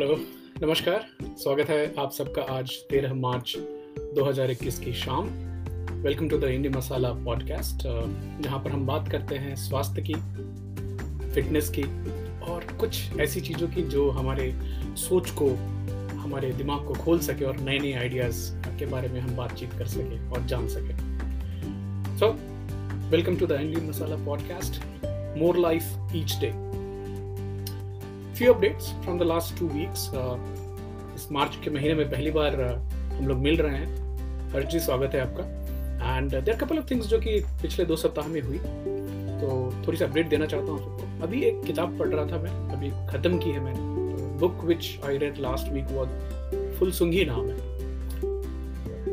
Hello, नमस्कार। स्वागत है आप सबका आज 13 मार्च 2021 की शाम। Welcome to the indie masala podcast जहाँ पर हम बात करते हैं स्वास्थ्य की फिटनेस की और कुछ ऐसी चीज़ों की जो हमारे सोच को, हमारे दिमाग को खोल सके और नए नए आइडियाज़ के बारे में हम बातचीत कर सके और जान सके। So welcome to the Indian masala podcast more life each day updates from the last two weeks. Uh, इस मार्च के महीने में पहली बार uh, हम लोग मिल रहे हैं। हर जी स्वागत है आपका। And there couple of things जो कि पिछले दो सप्ताह में हुई। तो थोड़ी सी अपडेट देना चाहता हूँ सबको अभी एक किताब पढ़ रहा था मैं। अभी ख़त्म की है मैंने। Book which I read last week was Phoolsunghi नाम है।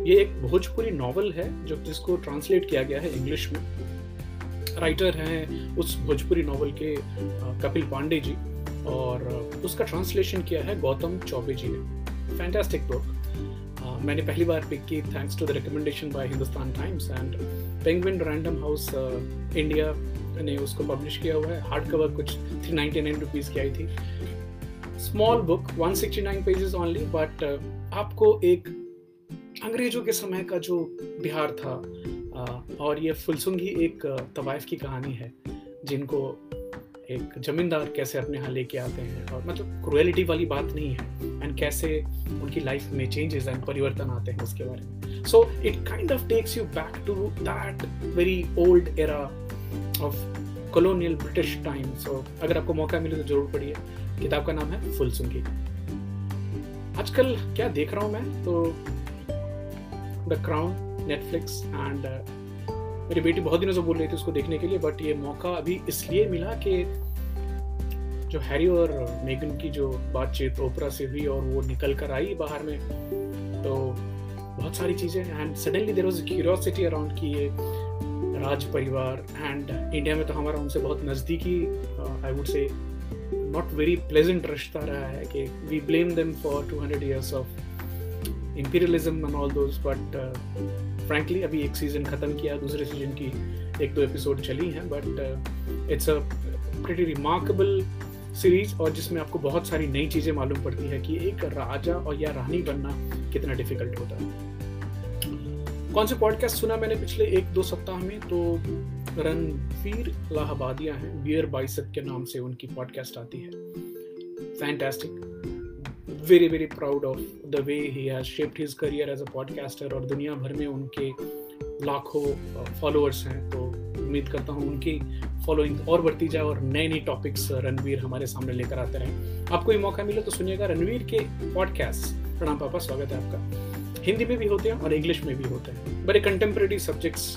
ये एक भोजपुरी नॉवल है जो जिसको ट्रांसलेट किया गया है इंग्लिश में। राइटर हैं उस भोजपुरी नॉवल के uh, कपिल पांडे जी। और उसका ट्रांसलेशन किया है गौतम चौबे जी ने। फैंटेस्टिक बुक मैंने पहली बार पिक की thanks to the recommendation by Hindustan Times and Penguin Random House India ने उसको पब्लिश किया हुआ है। हार्ड कवर कुछ थ्री नाइनटी नाइन रुपीज़ की आई थी। Small book 169 pages only but आपको एक अंग्रेज़ों के समय का जो बिहार था uh, और ये फुलसुंगी एक तवाइफ की कहानी है जिनको एक जमींदार कैसे अपने यहाँ लेके आते हैं? और मतलब क्रुएलिटी वाली बात नहीं है। एंड कैसे उनकी लाइफ में चेंजेस एंड परिवर्तन आते हैं उसके बारे में। So it kind of takes you back to that very old era of colonial British time so अगर आपको मौका मिले तो ज़रूर पढ़िए। किताब का नाम है फुल सुंगी आजकल क्या देख रहा हूँ मैं? तो द क्राउन नेटफ्लिक्स एंड मेरी बेटी बहुत दिनों से बोल रही थी उसको देखने के लिए बट ये मौका अभी इसलिए मिला कि जो हैरी और मेगन की जो बातचीत ओपरा से हुई और वो निकल कर आई बाहर में तो बहुत सारी चीज़ें and suddenly there was curiosity around की ये राज परिवार एंड इंडिया में तो हमारा उनसे बहुत नज़दीकी I would say not very pleasant रिश्ता रहा है कि we blame them for two hundred years of but uh, frankly, अभी एक सीज़न खत्म किया, दूसरे सीज़न की एक दो एपिसोड चली हैं but it's a pretty remarkable series और जिसमें आपको बहुत सारी नई चीज़ें मालूम पड़ती है कि एक राजा और या रानी बनना कितना डिफ़िकल्ट होता है। कौन से पॉडकास्ट सुना मैंने पिछले एक दो सप्ताह में? तो रणवीर लाहबादिया हैं बियर बाइसक के नाम से उनकी पॉडकास्ट आती है। Fantastic very very proud of the way he has shaped his career as a podcaster और दुनिया भर में उनके लाखों फॉलोअर्स हैं। तो उम्मीद करता हूँ उनकी फॉलोइंग और बढ़ती जाए और नए नए टॉपिक्स रणवीर हमारे सामने लेकर आते रहें। आपको ये मौका मिले तो सुनिएगा रणवीर के पॉडकास्ट प्रणाम पापा, स्वागत है आपका। हिंदी में भी होते हैं और इंग्लिश में भी होते हैं। बड़े कंटेम्प्रेरी सब्जेक्ट्स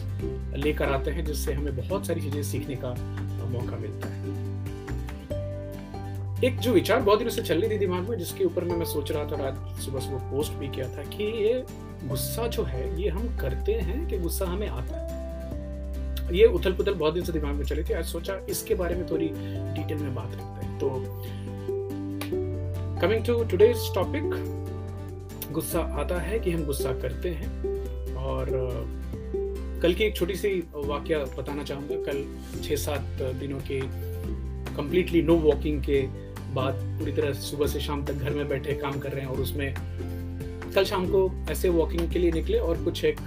लेकर आते हैं जिससे हमें बहुत सारी चीज़ें सीखने का मौका मिलता है। एक जो विचार बहुत दिनों से चल रही थी दिमाग में, जिसके ऊपर में सोच रहा था आज सुबह सुबह पोस्ट भी किया था कि ये गुस्सा जो है, ये हम करते हैं कि गुस्सा हमें आता है। ये उथल पुथल बहुत दिन से दिमाग में चली थी, आज सोचा इसके बारे में थोड़ी डिटेल में बात करते हैं। तो कमिंग टू टुडेज टॉपिक गुस्सा आता है कि हम गुस्सा करते हैं। और, कल की एक छोटी सी वाक्य बताना चाहूँगा। कल छः सात दिनों के कंप्लीटली नो वॉकिंग के बाद पूरी तरह सुबह से शाम तक घर में बैठे काम कर रहे हैं और उसमें कल शाम को ऐसे वॉकिंग के लिए निकले और कुछ एक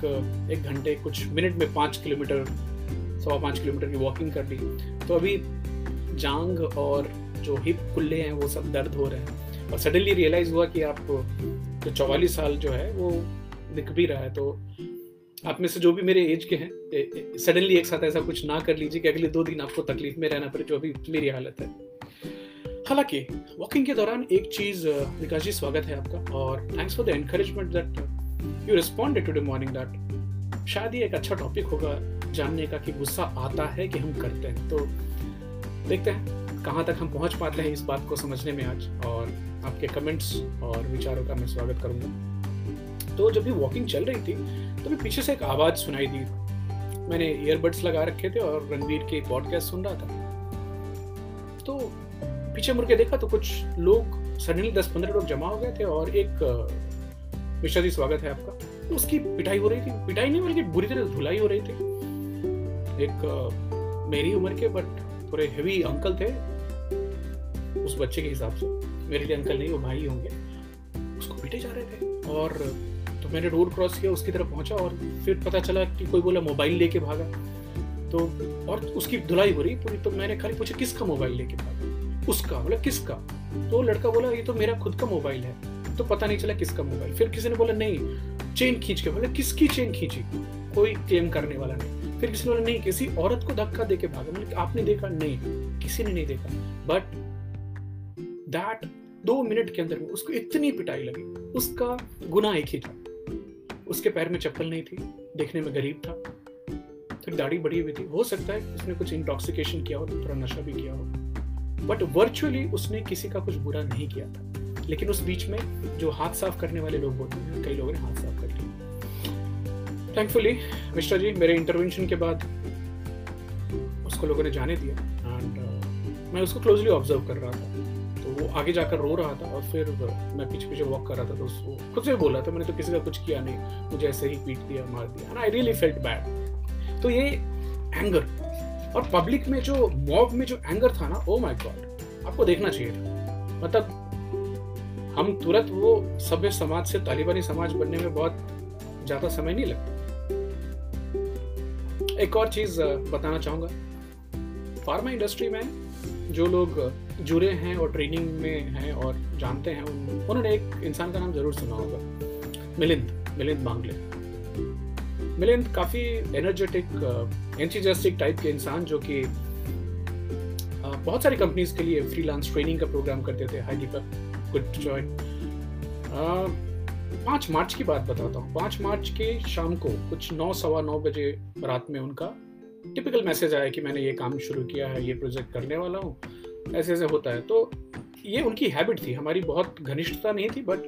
एक घंटे, कुछ मिनट में पाँच किलोमीटर, सवा पाँच किलोमीटर की वॉकिंग कर ली। तो अभी जांग और जो हिप कुल्ले हैं, वो सब दर्द हो रहे हैं। और सडनली रियलाइज़ हुआ कि आप जो चौवालीस साल जो है, वो दिख भी रहा है। तो आप में से जो भी मेरे एज के हैं सडनली एक साथ ऐसा कुछ ना कर लीजिए कि अगले दो दिन आपको तकलीफ़ में रहना पड़े, जो अभी मेरी हालत है। हालाँकि वॉकिंग के दौरान एक चीज़ विकास जी, स्वागत है आपका और thanks for the encouragement that you responded today morning that शायद ये एक अच्छा टॉपिक होगा जानने का कि गुस्सा आता है कि हम करते हैं। तो देखते हैं कहाँ तक हम पहुँच पाते हैं इस बात को समझने में आज और आपके कमेंट्स और विचारों का मैं स्वागत करूँगा। तो जब भी वॉकिंग चल रही थी तो भी पीछे से एक आवाज़ सुनाई दी। मैंने ईयरबड्स लगा रखे थे और रणवीर के पॉडकास्ट सुन रहा था। तो पीछे मुड़ के देखा तो कुछ लोग, सडनली दस पंद्रह लोग जमा हो गए थे और एक मिश्रा जी स्वागत है आपका। तो उसकी पिटाई हो रही थी। पिटाई नहीं, बल्कि बुरी तरह धुलाई हो रही थी। एक मेरी उम्र के बट थोड़े हेवी अंकल थे। उस बच्चे के हिसाब से। मेरे लिए अंकल नहीं, वो भाई होंगे। उसको पीटे जा रहे थे और तो मैंने रोड क्रॉस किया, उसकी तरफ़ पहुँचा और फिर पता चला कि कोई बोला मोबाइल लेके भागा। तो और उसकी धुलाई हो रही पूरी तो मैंने खाली पूछा, किसका मोबाइल लेके भागा? उसका बोला किसका? तो लड़का बोला, ये तो मेरा खुद का मोबाइल है। तो पता नहीं चला किसका मोबाइल। फिर किसी ने बोला, नहीं चेन खींच के। बोला, किसकी चेन खींची? कोई क्लेम करने वाला नहीं। फिर किसी ने बोला, नहीं, किसी औरत को धक्का देके भागा। मतलब आपने देखा? नहीं, किसी ने नहीं देखा। बट दैट दो मिनट के अंदर में उसको इतनी पिटाई लगी। उसका गुना एक ही था। उसके पैर में चप्पल नहीं थी, देखने में गरीब था। फिर दाढ़ी बढ़ी हुई थी। हो सकता है उसने कुछ इंटॉक्सिकेशन किया हो, थोड़ा नशा भी किया हो। बट वर्चुअली उसने किसी का कुछ बुरा नहीं किया था। लेकिन उस बीच में जो हाथ साफ़ करने वाले लोग होते हैं कई लोगों ने हाथ साफ़ कर लिया थैंकफुली मिस्टर जी मेरे इंटरवेंशन के बाद उसको लोगों ने जाने दिया। एंड uh, मैं उसको क्लोजली ऑब्ज़र्व कर रहा था। तो वो आगे जाकर रो रहा था और फिर मैं पीछे पीछे वॉक कर रहा था। तो उसको खुद से बोला था मैंने तो किसी का कुछ किया नहीं। मुझे ऐसे ही पीट दिया मार दिया। And I really felt bad तो ये एंगर और पब्लिक में जो मॉब में जो एंगर था ना ओ माय गॉड आपको देखना चाहिए था। मतलब हम तुरंत वो सभ्य समाज से तालिबानी समाज बनने में बहुत ज़्यादा समय नहीं लगता। एक और चीज़ बताना चाहूँगा। फार्मा इंडस्ट्री में जो लोग जुड़े हैं और ट्रेनिंग में हैं और जानते हैं उन्होंने एक इंसान का नाम ज़रूर सुना होगा, मिलिंद मिलिंद मांगले मिलिंद काफ़ी एनर्जेटिक एंथुजियास्टिक टाइप के इंसान जो कि बहुत सारी कंपनीज़ के लिए फ्रीलांस ट्रेनिंग का प्रोग्राम करते थे। हाई दीपक गुड जॉइन पाँच मार्च की बात बताता हूँ। पाँच मार्च के शाम को कुछ नौ, सवा नौ बजे रात में उनका टिपिकल मैसेज आया कि मैंने ये काम शुरू किया है, ये प्रोजेक्ट करने वाला हूँ। ऐसे ऐसे होता है। तो ये उनकी हैबिट थी। हमारी बहुत घनिष्ठता नहीं थी बट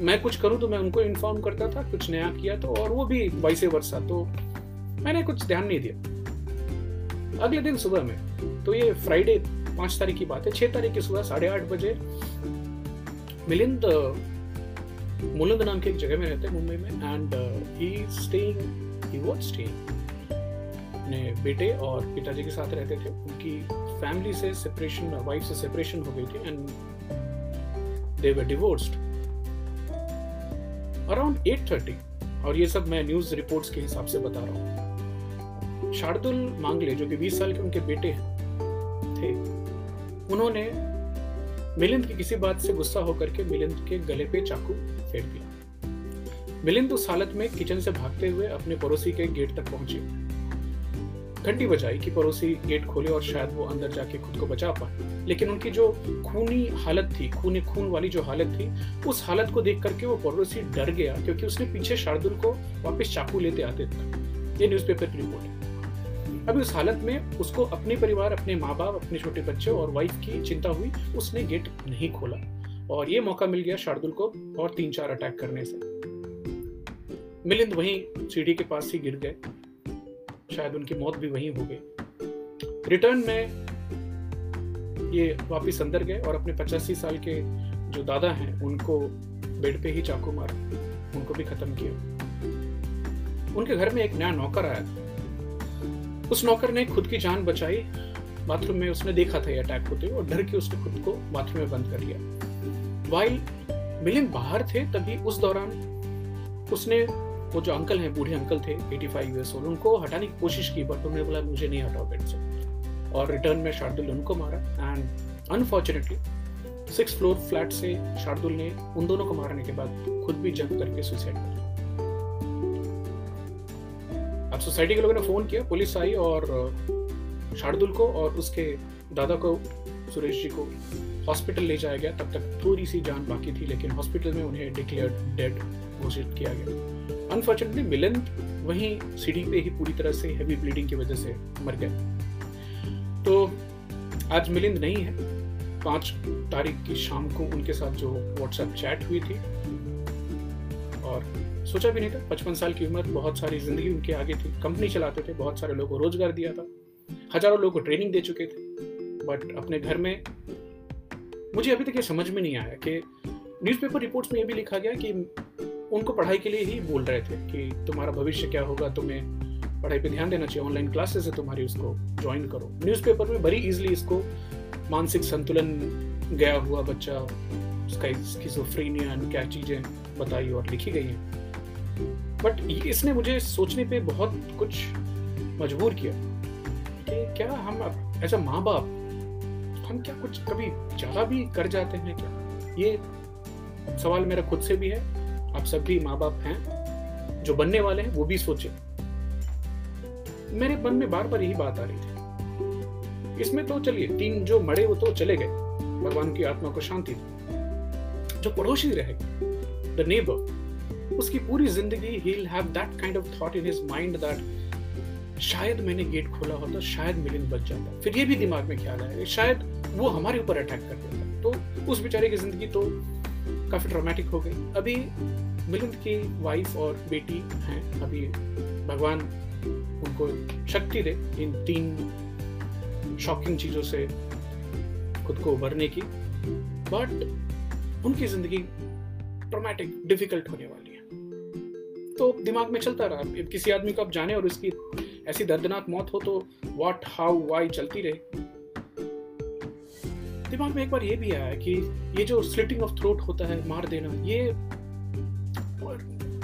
मैं कुछ करूँ तो मैं उनको इन्फॉर्म करता था, कुछ नया किया तो और वो भी वैसे वर्षा तो मैंने कुछ ध्यान नहीं दिया। अगले दिन सुबह में तो ये फ्राइडे पाँच तारीख की बात है, छह तारीख की सुबह साढ़े आठ बजे मिलिंद, मुलंद नाम की एक जगह में रहते हैं मुंबई में and he staying he was staying अपने बेटे और पिताजी के साथ रहते थे। उनकी फैमिली से सेपरेशन वाइफ से सेपरेशन हो गई थी and they were divorced around 8:30 और ये सब मैं न्यूज़ रिपोर्ट्स के हिसाब से बता रहा हूँ। शार्दुल मांगले, जो कि 20 साल के उनके बेटे हैं, थे, उन्होंने मिलिंद की किसी बात से गुस्सा होकर के मिलिंद के गले पे चाकू फेर दिया। मिलिंद उस हालत में किचन से भागते हुए अपने पड़ोसी के गेट तक पहुँचे। घंटी बजाई कि पड़ोसी गेट खोले और शायद वो अंदर जाके खुद को बचा पाए। लेकिन उनकी जो खूनी हालत थी, खूनी खून वाली जो हालत थी, उस हालत को देख करके वो पड़ोसी डर गया क्योंकि उसने पीछे शार्दुल को वापस चाकू लेते आते थे। ये न्यूज़पेपर की रिपोर्ट है। अभी उस हालत में उसको अपने परिवार, अपने माँ बाप अपने छोटे बच्चे और वाइफ की चिंता हुई, उसने गेट नहीं खोला। और ये मौका मिल गया शार्दुल को और तीन चार अटैक करने से। मिलिंद वहीं सीढ़ी के पास ही गिर गए। शायद उनकी मौत भी वहीं हो गई। रिटर्न में ये वापस अंदर गए और अपने पचासी साल के जो दादा हैं, उनको बेड पे ही चाकू मारा। उनको भी खत्म किया। उनके घर में एक नया नौकर आया। उस नौकर ने खुद की जान बचाई। बाथरूम में उसने देखा था ये अटैक होते और डर के उसने खुद को बाथरूम में बंद कर लिया वाइल मिलिन बाहर थे, तभी उस दौरान उसने वो जो अंकल हैं, बूढ़े अंकल थे 85 फाइव ईयर्स ओल्ड उनको हटाने की कोशिश की बट उन्होंने बोला, मुझे नहीं हटाओ बेड से. और रिटर्न में शार्दुल उनको मारा and unfortunately six floor flat से शार्दुल ने उन दोनों को मारने के बाद खुद भी जंप करके सुसाइड कर अब सोसाइटी के लोगों ने फ़ोन किया पुलिस आई और शार्दुल को और उसके दादा को, सुरेश जी को हॉस्पिटल ले जाया गया। तब तक थोड़ी सी जान बाकी थी, लेकिन हॉस्पिटल में उन्हें डिक्लेयर डेड घोषित किया गया। अनफॉर्चुनेटली मिलिंद वहीं सीढ़ी पे ही पूरी तरह से हैवी ब्लीडिंग की वजह से मर गए। तो आज मिलिंद नहीं है। पाँच तारीख की शाम को उनके साथ जो व्हाट्सएप चैट हुई थी और सोचा भी नहीं था। पचपन साल की उम्र, बहुत सारी ज़िंदगी उनके आगे थी। कंपनी चलाते थे, बहुत सारे लोगों को रोज़गार दिया था। हज़ारों लोगों को ट्रेनिंग दे चुके थे। बट अपने घर में मुझे अभी तक ये समझ में नहीं आया कि न्यूज़पेपर रिपोर्ट्स में ये भी लिखा गया कि उनको पढ़ाई के लिए ही बोल रहे थे कि तुम्हारा भविष्य क्या होगा, तुम्हें पढ़ाई पे ध्यान देना चाहिए ऑनलाइन क्लासेस है तुम्हारी, उसको ज्वाइन करो। न्यूज़पेपर में बड़ी इजिली इसको मानसिक संतुलन गया हुआ बच्चा, उसका स्किजोफ्रेनिया क्या चीज़ें बताई और लिखी गई हैं। बट इसने मुझे सोचने पे बहुत कुछ मजबूर किया कि क्या हम एज अ माँ बाप हम क्या कुछ कभी ज़्यादा भी कर जाते हैं क्या? ये सवाल मेरा खुद से भी है। आप सब भी माँ बाप हैं, जो बनने वाले हैं, वो भी सोचे। मेरे मन में बार बार यही बात आ रही थी। इसमें तो चलिए, तीन जो मरे वो तो चले गए, भगवान की आत्मा को शांति थी जो पड़ोसी रहे द नेबर उसकी पूरी ज़िंदगी ही have that kind of thought in his mind that शायद मैंने गेट खोला होता, शायद मिलिंद बच जाता। फिर ये भी दिमाग में ख्याल आया शायद वो हमारे ऊपर अटैक कर देता। तो उस बेचारे की ज़िंदगी तो काफ़ी ड्रामेटिक हो गई। अभी मिलिंद की वाइफ और बेटी हैं। अभी भगवान उनको शक्ति दे इन तीन शॉकिंग चीज़ों से खुद को उभरने की। बट उनकी ज़िंदगी ट्रोमैटिक डिफ़िकल्ट होने वाली है। तो दिमाग में चलता रहा। किसी आदमी को आप जाने और उसकी ऐसी दर्दनाक मौत हो तो व्हाट हाउ वाई चलती रहे। दिमाग में एक बार ये भी आया कि ये जो स्लिटिंग ऑफ़ थ्रोट होता है, मार देना, ये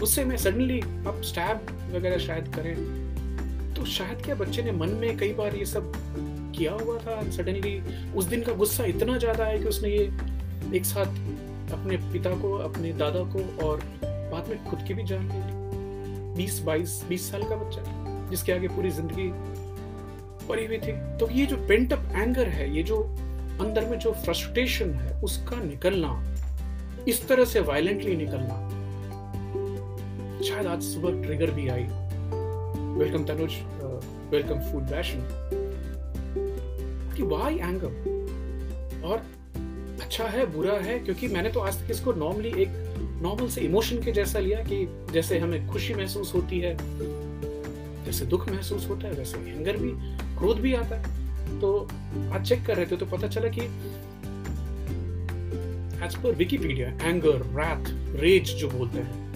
उससे मैं सडनली अब स्टैब वगैरह शायद करें। तो शायद क्या बच्चे ने मन में कई बार ये सब किया हुआ था सडनली उस दिन का गुस्सा इतना ज़्यादा है कि उसने ये एक साथ अपने पिता को, अपने दादा को और बाद में खुद की भी जान ले ली। बीस, बाईस, बीस साल का बच्चा जिसके आगे पूरी ज़िंदगी पड़ी हुई थी। तो ये जो पेंट अप एंगर है, ये जो अंदर में जो फ्रस्ट्रेशन है, उसका निकलना, इस तरह से वायलेंटली निकलना। शायद आज सुबह ट्रिगर भी आई। वेलकम तनुज वेलकम फ़ूड बैशन कि वाई एंगर और अच्छा है, बुरा है, क्योंकि मैंने तो आज तक इसको नॉर्मली एक नॉर्मल से इमोशन के जैसा लिया कि जैसे हमें खुशी महसूस होती है, जैसे दुख महसूस होता है, वैसे एंगर भी, क्रोध भी आता है। तो आज चेक कर रहे थे तो पता चला कि as per Wikipedia anger wrath raise जो बोलते हैं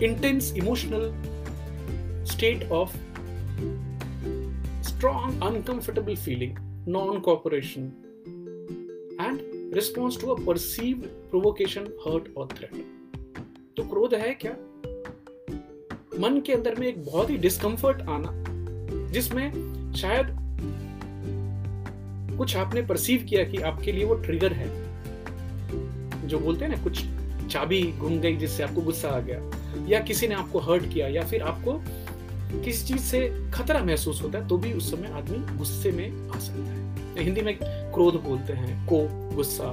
intense emotional state of strong uncomfortable feeling non cooperation and response to a provocation hurt और थ्रेट तो क्रोध है क्या? मन के अंदर में एक बहुत ही डिस्कंफर्ट आना, जिसमें शायद कुछ आपने परसीव किया कि आपके लिए वो ट्रिगर है? जो बोलते हैं ना, कुछ चाबी घूम गई जिससे आपको गुस्सा आ गया, या किसी ने आपको हर्ट किया, या फिर आपको किसी चीज़ से खतरा महसूस होता है तो भी उस समय आदमी गुस्से में आ सकता है। हिंदी में क्रोध बोलते हैं को गुस्सा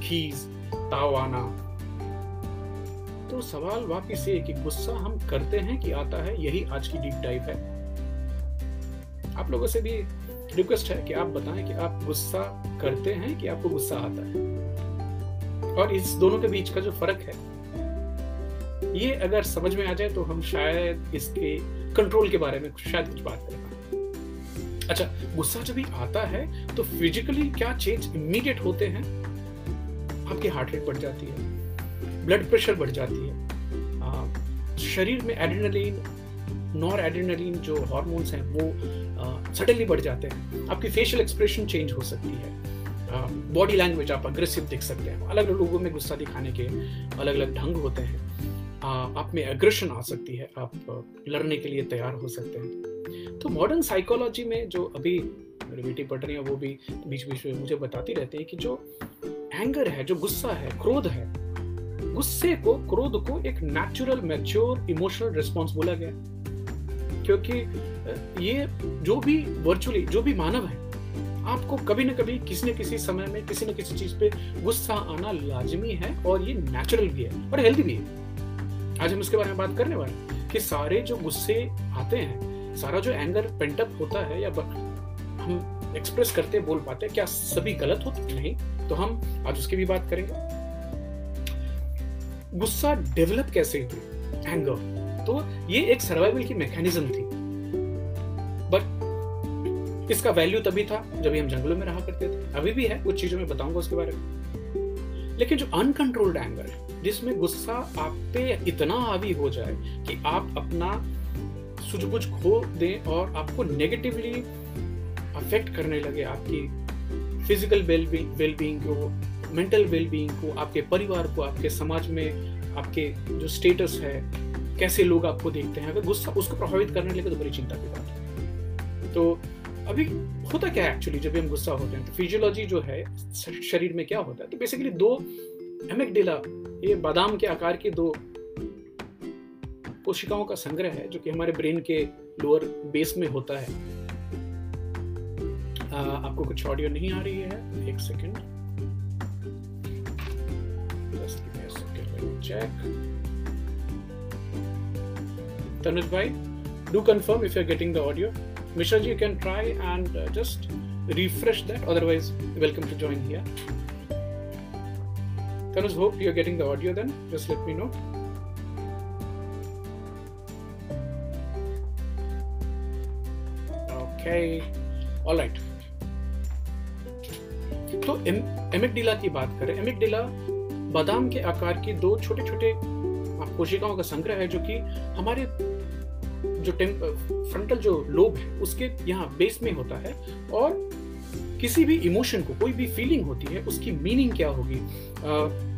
खीज ताव आना। तो सवाल वापिस ये कि गुस्सा हम करते हैं कि आता है, यही आज की डीप डाइव है। आप लोगों से भी रिक्वेस्ट है कि आप बताएँ कि आप गुस्सा करते हैं कि आपको गुस्सा आता है? और इस दोनों के बीच का जो फ़र्क है, ये अगर समझ में आ जाए तो हम शायद इसके कंट्रोल के बारे में शायद कुछ बात करें। अच्छा गुस्सा जब भी आता है तो फिजिकली क्या चेंज इमीडिएट होते हैं? आपकी हार्ट रेट बढ़ जाती है ब्लड प्रेशर बढ़ जाती है। शरीर में एड्रेनलिन नॉर एड्रेनलिन जो हॉर्मोन्स हैं, वो सडनली बढ़ जाते हैं। आपकी फेशियल एक्सप्रेशन चेंज हो सकती है। बॉडी लैंग्वेज आप अग्रेसिव दिख सकते हैं। अलग अलग लोगों में गुस्सा दिखाने के अलग अलग ढंग होते हैं। आप में एग्रेशन आ सकती है। आप लड़ने के लिए तैयार हो सकते हैं। तो मॉडर्न साइकोलॉजी में जो अभी मेरी बेटी पढ़ रही है, वो भी बीच बीच में मुझे बताती रहती है कि जो एंगर है, जो गुस्सा है, क्रोध है, गुस्से को, क्रोध को एक नेचुरल मैच्योर इमोशनल रिस्पॉन्स बोला गया। क्योंकि ये जो भी वर्चुअली जो भी मानव है, आपको कभी ना कभी किसी न किसी समय में, किसी न किसी चीज़ पे गुस्सा आना लाजमी है और ये नेचुरल भी है और हेल्दी भी है। आज हम इसके बारे में बात करने वाले कि सारे जो गुस्से आते हैं, सारा जो एंगर पेंटअप होता है या हम एक्सप्रेस करते बोल पाते क्या सभी गलत होते नहीं तो हम आज उसकी भी बात करेंगे। गुस्सा डेवलप कैसे हुई एंगर तो ये एक सर्वाइवल की मैकेनिज्म थी। इसका वैल्यू तभी था जब हम जंगलों में रहा करते थे? अभी भी है, कुछ चीज़ों में बताऊँगा उसके बारे में। लेकिन जो अनकंट्रोल्ड एंगर है, जिसमें गुस्सा आप पे इतना हावी हो जाए कि आप अपना सूझबूझ खो दें और आपको नेगेटिवली अफेक्ट करने लगे आपकी फ़िज़िकल वेलबींग को मेंटल वेलबींग को, आपके परिवार को, आपके समाज में आपके जो स्टेटस है, कैसे लोग आपको देखते हैं। अगर गुस्सा उसको प्रभावित करने लगे तो बड़ी चिंता की बात है। तो अभी होता क्या है एक्चुअली जब हम गुस्सा होते हैं तो फिजियोलॉजी जो है शरीर में क्या होता है? तो बेसिकली दो एमेक्डेला ये बादाम के आकार के दो कोशिकाओं का संग्रह है जो कि हमारे ब्रेन के लोअर बेस में होता है। आ, आपको कुछ ऑडियो नहीं आ रही है? एक सेकेंड चेक तनुज भाई do confirm if you are getting the audio Mishra ji you can try and just refresh that otherwise welcome to join here Tanuj hope you're getting the audio then just let me know okay all right तो एमिकडिला की बात करें एमिकडिला बादाम के आकार के दो छोटे छोटे कोशिकाओं का संग्रह है जो कि हमारे जो फ्रंटल जो लोब है उसके यहाँ बेस में होता है और किसी भी इमोशन को कोई भी फीलिंग होती है उसकी मीनिंग क्या होगी? आ,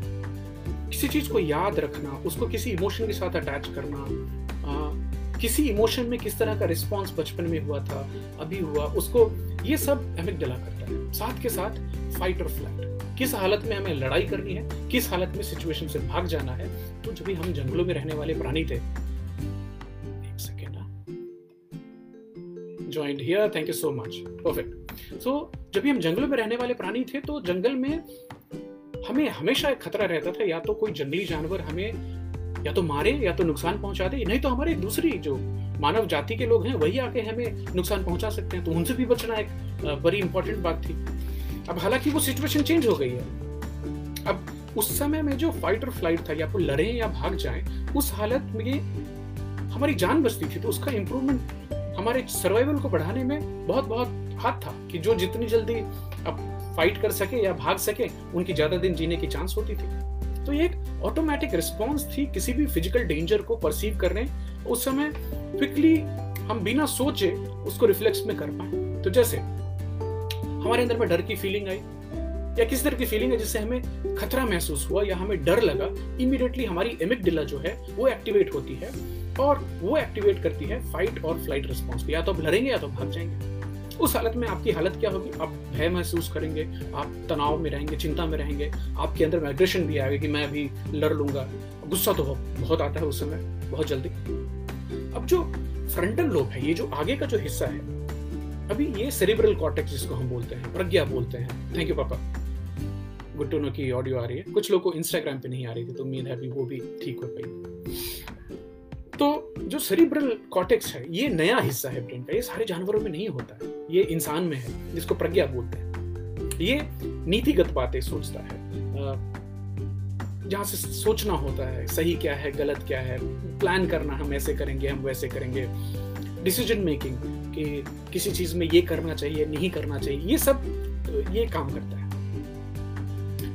किसी चीज़ को याद रखना उसको किसी इमोशन के साथ अटैच करना आ, किसी इमोशन में किस तरह का रिस्पॉन्स बचपन में हुआ था अभी हुआ उसको ये सब डला करता है। साथ के साथ फाइट और फ़्लाइट किस हालत में हमें लड़ाई करनी है किस हालत में सिचुएशन से भाग जाना है तो जब भी हम जंगलों में रहने वाले प्राणी थे joined here thank you so much perfect so जब भी हम जंगलों में रहने वाले प्राणी थे तो जंगल में हमें हमेशा एक खतरा रहता था, या तो कोई जंगली जानवर हमें या तो मारे या तो नुकसान पहुँचा दे। नहीं तो हमारे दूसरी जो मानव जाति के लोग हैं, वही आके हमें नुकसान पहुँचा सकते हैं। तो उनसे भी बचना एक बड़ी इंपॉर्टेंट बात थी। अब हालाँकि वो सिचुएशन चेंज हो गई है। अब उस समय में जो फाइट और फ़्लाइट था, या तो लड़े या भाग जाए, उस हालत में हमारी जान बचती थी तो उसका इंप्रूवमेंट हमारे सर्वाइवल को बढ़ाने में बहुत बहुत हाथ था कि जो जितनी जल्दी अब फाइट कर सके या भाग सके, उनकी ज़्यादा दिन जीने की चांस होती थी। तो ये एक ऑटोमेटिक रिस्पॉन्स थी किसी भी फ़िज़िकल डेंजर को परसीव करने। उस समय क्विकली हम बिना सोचे उसको रिफ्लेक्स में कर पाए। तो जैसे हमारे अंदर में डर की फीलिंग आई या किस तरह की फीलिंग है जिससे हमें खतरा महसूस हुआ या हमें डर लगा इमीडिएटली हमारी एमिक जो है, वो एक्टिवेट होती है और वो एक्टिवेट करती है फाइट और फ़्लाइट रिस्पॉन्स या तो आप लड़ेंगे या तो भाग जाएँगे। उस हालत में आपकी हालत क्या होगी? आप भय महसूस करेंगे, आप तनाव में रहेंगे, चिंता में रहेंगे, आपके अंदर में एग्रेशन भी आएगा कि मैं अभी लड़ लूँगा। गुस्सा तो बहुत आता है उस समय, बहुत जल्दी। अब जो फ्रंटल लोब है, ये जो आगे का जो हिस्सा है, अभी ये सेरिब्रल कॉर्टेक्स जिसको हम बोलते हैं, प्रज्ञा बोलते हैं। थैंक यू पापा। गुड टू नो की ऑडियो आ रही है। कुछ लोग को इंस्टाग्राम पे नहीं आ रही थी तो उम्मीद है अभी वो भी ठीक हो पाई तो जो सेरिब्रल कॉटेक्स है, ये नया हिस्सा है ब्रेन का, ये सारे जानवरों में नहीं होता है। ये इंसान में है, जिसको प्रज्ञा बोलते हैं। ये नीतिगत बातें सोचता है। जहाँ से सोचना होता है, सही क्या है, गलत क्या है प्लान करना, हम ऐसे करेंगे, हम वैसे करेंगे। डिसीज़न मेकिंग कि किसी चीज़ में ये करना चाहिए, नहीं करना चाहिए, ये सब ये काम करता है।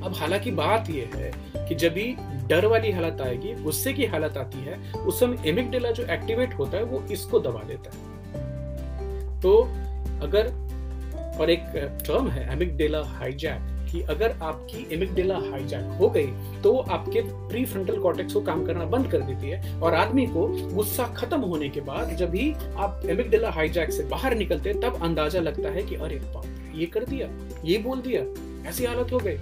अब हालाँकि बात यह है कि जब भी डर वाली हालत आएगी, गुस्से की हालत आती है, उस समय एमिकडेला जो एक्टिवेट होता है, वो इसको दबा देता है। तो अगर, और एक टर्म है एमिकडेला हाईजैक कि अगर आपकी एमिकडेला हाईजैक हो गई तो आपके प्री फ्रंटल कॉर्टेक्स को काम करना बंद कर देती है और आदमी को गुस्सा खत्म होने के बाद जब भी आप एमिकडेला हाईजैक से बाहर निकलते तब अंदाज़ा लगता है कि अरे ये कर दिया, ये बोल दिया, ऐसी हालत हो गई।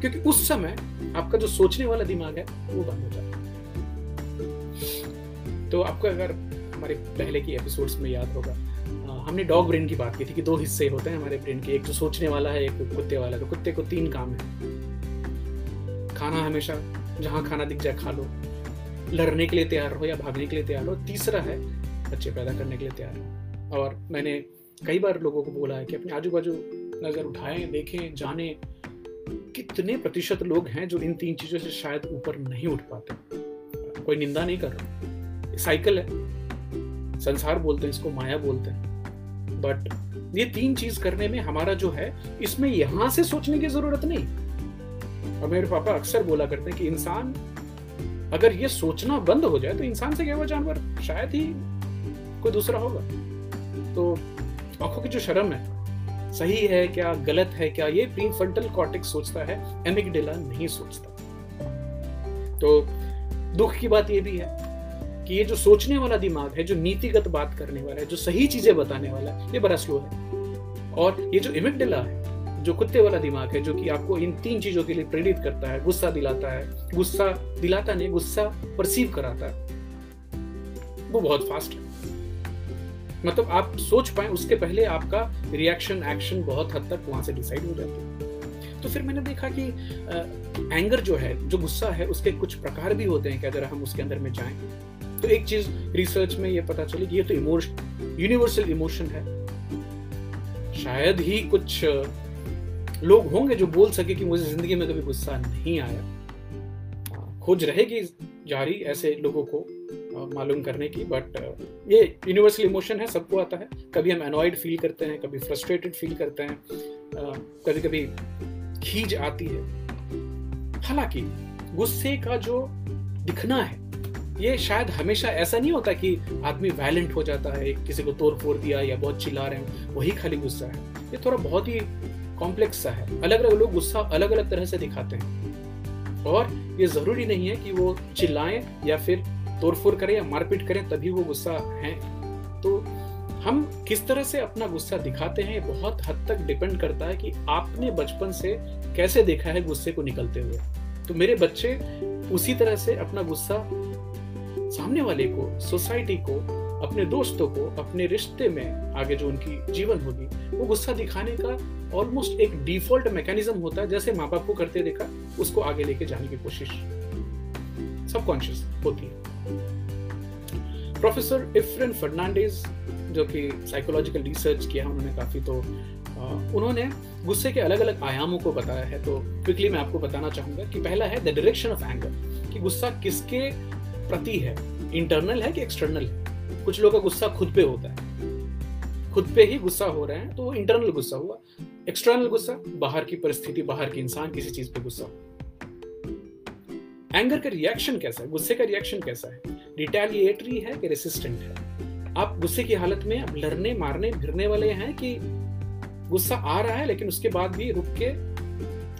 क्योंकि उस समय आपका जो सोचने वाला दिमाग है, वो बंद हो जाता है। तो आपको अगर हमारे पहले की एपिसोड्स में याद होगा हमने डॉग ब्रेन की बात की थी कि दो हिस्से होते हैं हमारे ब्रेन के, एक जो सोचने वाला है, एक कुत्ते वाला। तो कुत्ते को तीन काम है। खाना हमेशा, जहाँ खाना दिख जाए खा लो। लड़ने के लिए तैयार हो या भागने के लिए तैयार हो। तीसरा है, बच्चे पैदा करने के लिए तैयार हो। और मैंने कई बार लोगों को बोला है कि अपने आजू बाजू नज़र उठाएँ, देखें, जाने। कितने प्रतिशत लोग हैं जो इन तीन चीज़ों से शायद ऊपर नहीं उठ पाते? कोई निंदा नहीं कर रहा। साइकिल है। संसार बोलते हैं, इसको माया बोलते हैं। बट ये तीन चीज़ करने में हमारा जो है, इसमें यहाँ से सोचने की ज़रूरत नहीं। और मेरे पापा अक्सर बोला करते हैं कि इंसान, अगर ये सोचना बंद हो जाए तो इंसान से क्या हुआ जानवर? शायद ही कोई दूसरा होगा। तो आँखों की जो शर्म है सही है क्या, गलत है क्या, ये प्री फ्रंटल कॉर्टेक्स सोचता है, एमिगडेला नहीं सोचता। तो दुख की बात ये भी है कि ये जो सोचने वाला दिमाग है, जो नीतिगत बात करने वाला है, जो सही चीज़ें बताने वाला है, ये बड़ा स्लो है। और ये जो इमिकडेला है, जो कुत्ते वाला दिमाग है, जो कि आपको इन तीन चीज़ों के लिए प्रेरित करता है, गुस्सा दिलाता है, गुस्सा दिलाता नहीं, गुस्सा परसीव कराता है, वो बहुत फास्ट है। मतलब आप सोच पाए उसके पहले आपका रिएक्शन एक्शन बहुत हद तक वहाँ से डिसाइड हो जाते हैं। तो फिर मैंने देखा कि आ, एंगर जो है जो गुस्सा है उसके कुछ प्रकार भी होते हैं कि अगर हम उसके अंदर में जाएँ तो एक चीज़ रिसर्च में ये पता चली कि ये तो इमोशन यूनिवर्सल इमोशन है। शायद ही कुछ लोग होंगे जो बोल सके कि मुझे ज़िंदगी में कभी गुस्सा नहीं आया। खोज रहेगी जारी ऐसे लोगों को। मालूम करने की बट ये यूनिवर्सल इमोशन है, सबको आता है। कभी हम एनॉइड फील करते हैं, कभी फ्रस्ट्रेटेड फील करते हैं कभी कभी खींच आती है। हालाँकि, गुस्से का जो दिखना है, ये शायद हमेशा ऐसा नहीं होता कि आदमी वायलेंट हो जाता है किसी को तोड़ फोड़ दिया या बहुत चिल्ला रहे हैं, वही खाली गुस्सा है। ये थोड़ा बहुत ही कॉम्प्लेक्स सा है। अलग अलग लोग गुस्सा अलग अलग तरह से दिखाते हैं। और ये ज़रूरी नहीं है कि वो चिल्लाएँ या फिर तोड़फोड़ करें या मारपीट करें, तभी वो गुस्सा है। तो हम किस तरह से अपना गुस्सा दिखाते हैं बहुत हद तक डिपेंड करता है कि आपने बचपन से कैसे देखा है गुस्से को निकलते हुए। तो मेरे बच्चे उसी तरह से अपना गुस्सा सामने वाले को सोसाइटी को, अपने दोस्तों को, अपने रिश्ते में आगे जो उनकी जीवन होगी, वो गुस्सा दिखाने का ऑलमोस्ट एक डिफ़ॉल्ट मैकेनिज्म होता है, जैसे माँ बाप को करते देखा, उसको आगे लेके जाने की कोशिश। सबकॉन्शियस होती है। प्रोफेसर इफ्रेन फर्नांडिस, जो कि साइकोलॉजिकल रिसर्च किया उन्होंने काफ़ी तो उन्होंने गुस्से के अलग अलग आयामों को बताया है। तो क्विकली मैं आपको बताना चाहूँगा कि पहला है द डायरेक्शन ऑफ़ एंगर कि गुस्सा किसके प्रति है? इंटरनल है कि एक्सटर्नल है? कुछ लोगों का गुस्सा खुद पे होता है। खुद पे ही गुस्सा हो रहे हैं तो वो इंटरनल गुस्सा हुआ। एक्सटर्नल गुस्सा, बाहर की परिस्थिति, बाहर के इंसान किसी चीज़ पे गुस्सा। एंगर का रिएक्शन कैसा है? गुस्से का रिएक्शन कैसा है? रिटेलिएटरी है कि रेसिस्टेंट है? आप गुस्से की हालत में अब लड़ने, मारने भिरने वाले हैं कि गुस्सा आ रहा है, लेकिन उसके बाद भी रुक के,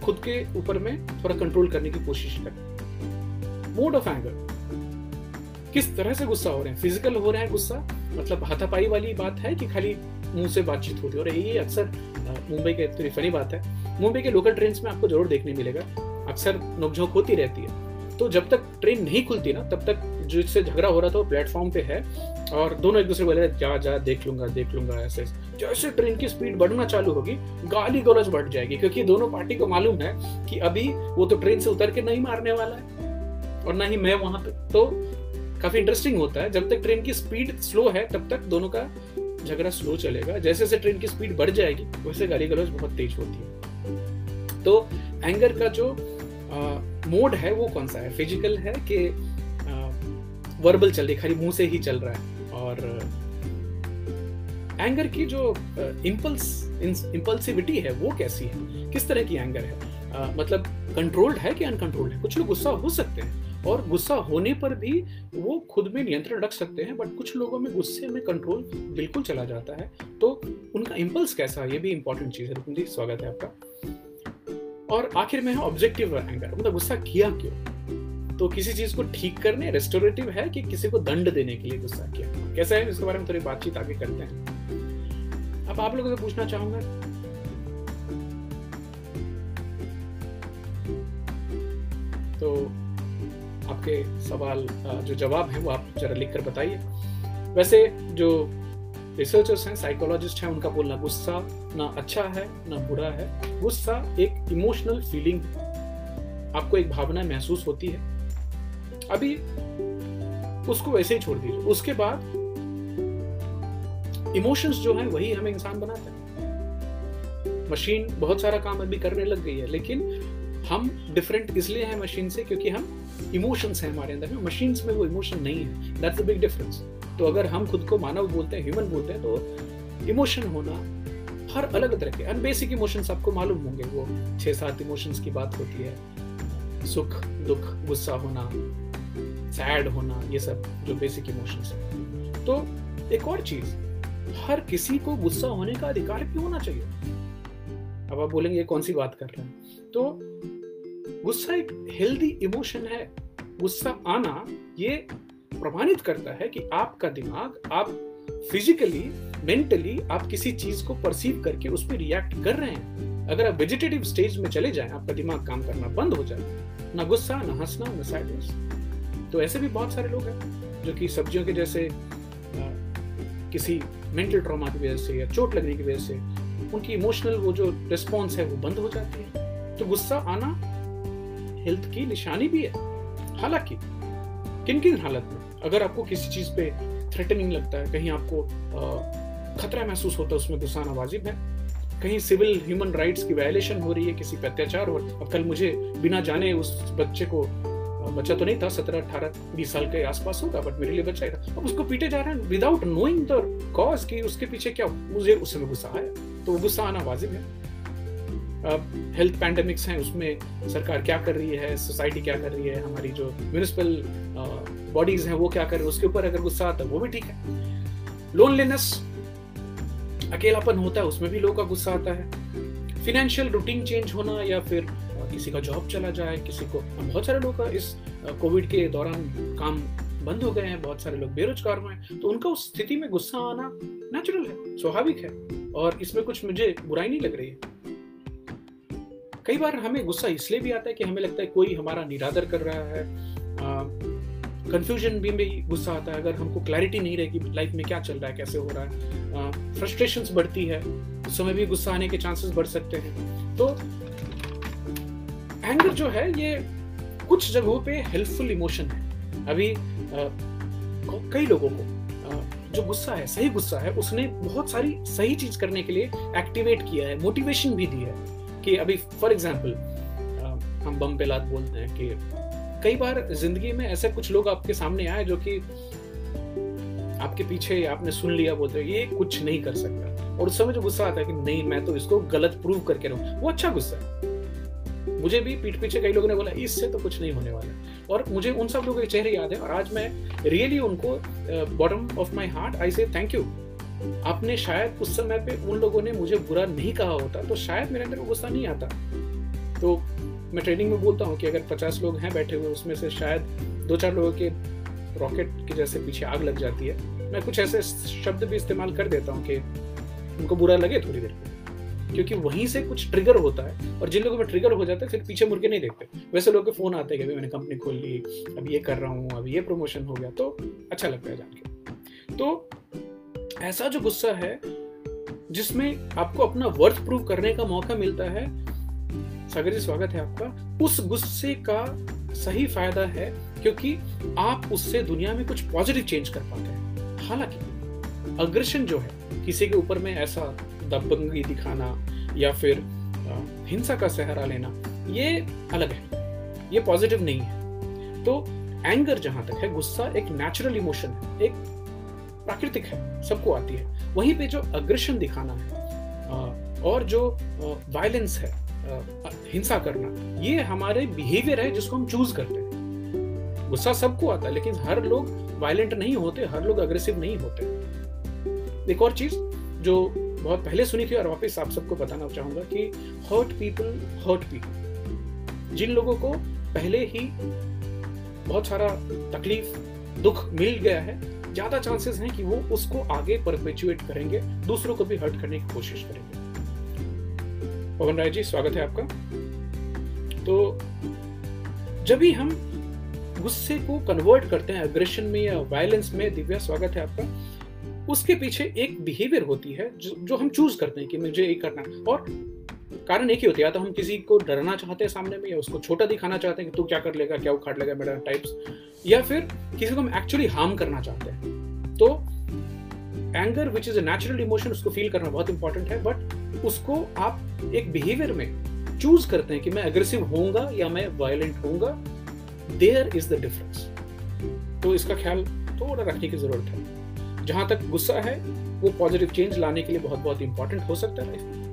खुद के ऊपर में थोड़ा कंट्रोल करने की कोशिश करें। मोड ऑफ़ एंगर किस तरह से गुस्सा हो रहे हैं? फ़िज़िकल हो रहा है गुस्सा? मतलब हाथापाई वाली बात है कि खाली मुँह से बातचीत होती है? और ये अक्सर मुंबई के थोड़ी फनी बात है। मुंबई के लोकल ट्रेन में आपको ज़रूर देखने मिलेगा। अक्सर नोकझोंक होती रहती है। तो जब तक ट्रेन नहीं खुलती ना, तब तक जिससे झगड़ा हो रहा था वो प्लेटफॉर्म पे है और दोनों एक दूसरे को बोले जा जा, देख लूँगा देख लूँगा, ऐसे जैसे ट्रेन की स्पीड बढ़ना चालू होगी, गाली गलौज बढ़ जाएगी, क्योंकि दोनों पार्टी को मालूम है कि अभी वो तो ट्रेन से उतर के नहीं मारने वाला है और ना ही मैं वहाँ पे। तो काफ़ी इंटरेस्टिंग होता है। जब तक ट्रेन की स्पीड स्लो है, तब तक दोनों का झगड़ा स्लो चलेगा। जैसे जैसे ट्रेन की स्पीड बढ़ जाएगी, वैसे गाली गलौज बहुत तेज होती है। तो एंगर का जो मोड है, वो कौन सा है? फ़िज़िकल है कि वर्बल चल रही खाली मुँह से ही चल रहा है। और एंगर की जो इम्पल्स इम्पल्सिविटी है वो कैसी है? किस तरह की एंगर है? आ, मतलब कंट्रोल्ड है कि अनकंट्रोल्ड है? कुछ लोग गुस्सा हो सकते हैं और गुस्सा होने पर भी वो खुद में नियंत्रण रख सकते हैं बट कुछ लोगों में गुस्से में कंट्रोल बिल्कुल चला जाता है। तो उनका इम्पल्स कैसा है? ये भी इंपॉर्टेंट चीज़ है। स्वागत है आपका। और आखिर में है ऑब्जेक्टिव एंगर मतलब गुस्सा किया क्यों? तो किसी चीज़ को ठीक करने रेस्टोरेटिव है कि किसी को दंड देने के लिए गुस्सा किया? कैसा है? इसके बारे में थोड़ी बातचीत आगे करते हैं। अब आप लोगों से पूछना चाहूँगा। तो आपके सवाल जो जवाब है वो आप जरा लिख कर बताइए। वैसे जो रिसर्चर्स हैं साइकोलॉजिस्ट हैं, उनका बोलना, गुस्सा ना अच्छा है, ना बुरा है। गुस्सा एक इमोशनल फीलिंग है। आपको एक भावना महसूस होती है। अभी उसको वैसे ही छोड़ दीजिए। उसके बाद इमोशंस जो है, वही हमें इंसान बनाते हैं। मशीन बहुत सारा काम अभी करने लग गई है, लेकिन हम डिफरेंट इसलिए हैं मशीन से क्योंकि हम इमोशंस हैं हमारे अंदर में। मशीन्स में वो इमोशन नहीं है। दैट्स अ बिग डिफरेंस तो अगर हम खुद को मानव बोलते हैं ह्यूमन बोलते हैं तो इमोशन होना हर अलग तरह के। अन बेसिक इमोशंस आपको मालूम होंगे। वो छह सात इमोशंस की बात होती है। सुख, दुख, गुस्सा होना। सैड होना, ये सब जो बेसिक इमोशंस है। तो एक और चीज़, हर किसी को गुस्सा होने का अधिकार क्यों होना चाहिए? अब आप बोलेंगे कौन सी बात कर रहे हैं? तो गुस्सा एक हेल्दी इमोशन है। गुस्सा आना, ये प्रमाणित करता है कि आपका दिमाग, आप फिजिकली मेंटली आप किसी चीज़ को परसीव करके उस पर रिएक्ट कर रहे हैं। अगर आप वेजिटेटिव स्टेज में चले जाएँ, आपका दिमाग काम करना बंद हो जाए। ना गुस्सा, ना हंसना, ना सैडनेस तो ऐसे भी बहुत सारे लोग हैं जो कि सब्जियों के जैसे किसी मेंटल ट्रॉमा की वजह से या चोट लगने की वजह से उनकी इमोशनल वो जो रिस्पॉन्स है वो बंद हो जाती है। तो गुस्सा आना हेल्थ की निशानी भी है। हालाँकि किन किन हालत में अगर आपको किसी चीज़ पे थ्रेटनिंग लगता है, कहीं आपको खतरा महसूस होता है, उसमें गुस्सा आना वाजिब है। कहीं सिविल ह्यूमन राइट्स की वायलेशन हो रही है, किसी पे अत्याचार हो, अब कल मुझे बिना जाने उस बच्चे को बच्चा तो नहीं था, सत्रह, अठारह, बीस साल के आसपास होगा बट मेरे लिए बच्चा ही। था अब उसको पीटे जा रहे हैं विदाउट नोइंग द कॉज कि उसके पीछे क्या मुझे उस समय गुस्सा आया तो वो गुस्सा आना वाजिब है। अब हेल्थ पैंडेमिक्स हैं, उसमें सरकार क्या कर रही है सोसाइटी क्या कर रही है, हमारी जो म्यूनिसिपल बॉडीज हैं, वो क्या कर रही है, उसके ऊपर अगर गुस्सा आता वो भी ठीक है। लोनलीनेस अकेलापन होता है, उसमें भी लोगों का गुस्सा आता है। फिनेंशियल रूटीन चेंज होना या फिर किसी का जॉब चला जाए, किसी को, बहुत सारे लोग इस कोविड के दौरान काम बंद हो गए हैं, बहुत सारे लोग बेरोजगार हुए हैं। तो उनका उस स्थिति में गुस्सा आना नेचुरल है, स्वाभाविक है। और इसमें कुछ मुझे बुराई नहीं लग रही है। कई बार हमें गुस्सा इसलिए भी आता है कि हमें लगता है कोई हमारा निरादर कर रहा है। कंफ्यूजन भी में गुस्सा आता है, अगर हमको क्लैरिटी नहीं रहेगी लाइफ में क्या चल रहा है, कैसे हो रहा है। फ्रस्ट्रेशन बढ़ती है, उस समय भी गुस्सा आने के चांसेस बढ़ सकते हैं। तो एंगर जो है ये कुछ जगहों पे हेल्पफुल इमोशन है। अभी आ, कई लोगों को आ, जो गुस्सा है सही गुस्सा है उसने बहुत सारी सही चीज़ करने के लिए एक्टिवेट किया है मोटिवेशन भी दी है कि अभी फॉर एग्ज़ाम्पल हम बम पे लात बोलते हैं कि कई बार ज़िंदगी में ऐसे कुछ लोग आपके सामने आए जो कि आपके पीछे आपने सुन लिया बोलते ये कुछ नहीं कर सकता। और उस समय जो गुस्सा आता है कि नहीं मैं तो इसको गलत प्रूव करके रहूँ। वो अच्छा गुस्सा है। मुझे भी पीठ पीछे कई लोगों ने बोला, इससे तो कुछ नहीं होने वाला। और मुझे उन सब लोगों के चेहरे याद है और आज मैं रियली उनको bottom of my heart I say thank you आपने शायद उस समय पे उन लोगों ने मुझे बुरा नहीं कहा होता तो शायद मेरे अंदर गुस्सा नहीं आता। तो मैं ट्रेनिंग में बोलता हूँ कि अगर पचास लोग हैं बैठे हुए, उसमें से शायद दो चार लोगों के रॉकेट के जैसे पीछे आग लग जाती है। मैं कुछ ऐसे शब्द भी इस्तेमाल कर देता हूँ कि उनको बुरा लगे थोड़ी देर क्योंकि वहीं से कुछ ट्रिगर होता है और जिन लोगों में ट्रिगर हो जाता है फिर पीछे मुड़ के नहीं देखते। वैसे लोगों के फ़ोन आते हैं कि अभी मैंने कंपनी खोल ली अब ये कर रहा हूँ अब ये प्रमोशन हो गया तो अच्छा लगता है जान के। तो ऐसा जो गुस्सा है, जिसमें आपको अपना वर्थ प्रूव करने का मौका मिलता है, सागर जी, स्वागत है आपका। उस गुस्से का सही फ़ायदा है क्योंकि आप उससे दुनिया में कुछ पॉजिटिव चेंज कर पाते हैं। हालाँकि अग्रेशन जो है, किसी के ऊपर में ऐसा दबंगी दिखाना या फिर हिंसा का सहारा लेना, ये अलग है। ये पॉजिटिव नहीं है। तो एंगर जहाँ तक है, गुस्सा एक नेचुरल इमोशन है, एक प्राकृतिक है, सबको आती है। वहीं पे जो अग्रेशन दिखाना है और जो वायलेंस है हिंसा करना, ये हमारे बिहेवियर है जिसको हम चूज़ करते हैं। गुस्सा सबको आता है, लेकिन हर लोग वायलेंट नहीं होते, हर लोग अग्रेसिव नहीं होते। एक और चीज़ जो बहुत पहले सुनी थी और वापस आप सबको बताना चाहूँगा कि हर्ट पीपल हर्ट पीपल जिन लोगों को पहले ही बहुत सारा तकलीफ़, दुख मिल गया है, ज़्यादा चांसेस हैं कि वो उसको आगे परपेचुएट करेंगे, दूसरों को भी हर्ट करने की कोशिश करेंगे। पवन राय जी, स्वागत है आपका। तो जब भी हम गुस्से को कन्वर्ट करते हैं अग्रेशन में या वायलेंस में, दिव्या, स्वागत है आपका। उसके पीछे एक बिहेवियर होती है जो, जो हम चूज़ करते हैं कि मुझे ये करना और कारण एक ही होती है या तो हम किसी को डरना चाहते हैं सामने में या उसको छोटा दिखाना चाहते हैं कि तू क्या कर लेगा क्या उखाड़ लेगा मेरा टाइप्स या फिर किसी को हम एक्चुअली हार्म करना चाहते हैं। तो anger which is a natural emotion उसको फील करना बहुत इंपॉर्टेंट है बट उसको आप एक बिहेवियर में चूज़ करते हैं कि मैं अग्रेसिव होऊँगा या मैं वायलेंट होऊँगा देयर इज़ द डिफरेंस तो इसका ख्याल थोड़ा रखने की ज़रूरत है। जहाँ तक गुस्सा है, वो पॉजिटिव चेंज लाने के लिए बहुत बहुत इंपॉर्टेंट हो सकता है।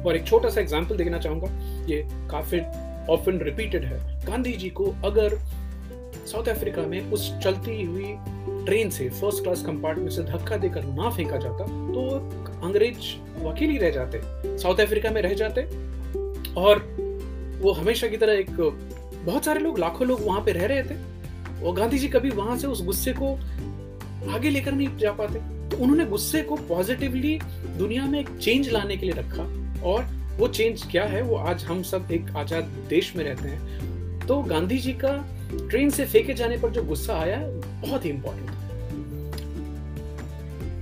और एक छोटा सा एग्ज़ाम्पल देखना चाहूँगा, ये काफ़ी ऑफन रिपीटेड है। गांधी जी को अगर साउथ अफ्रीका में उस चलती हुई ट्रेन से फ़र्स्ट क्लास कंपार्टमेंट से धक्का देकर ना फेंका जाता तो अंग्रेज़ वकील ही रह जाते। साउथ अफ्रीका में रह जाते, और वो हमेशा की तरह एक बहुत सारे लोग, लाखों लोग वहाँ पे रह रहे थे। और गांधी जी कभी वहाँ से उस गुस्से को आगे लेकर नहीं जा पाते। तो उन्होंने गुस्से को पॉजिटिवली दुनिया में एक चेंज लाने के लिए रखा। और वो चेंज क्या है, वो आज हम सब एक आज़ाद देश में रहते हैं। तो गांधी जी का ट्रेन से फेंके जाने पर जो गुस्सा आया, बहुत ही इंपॉर्टेंट था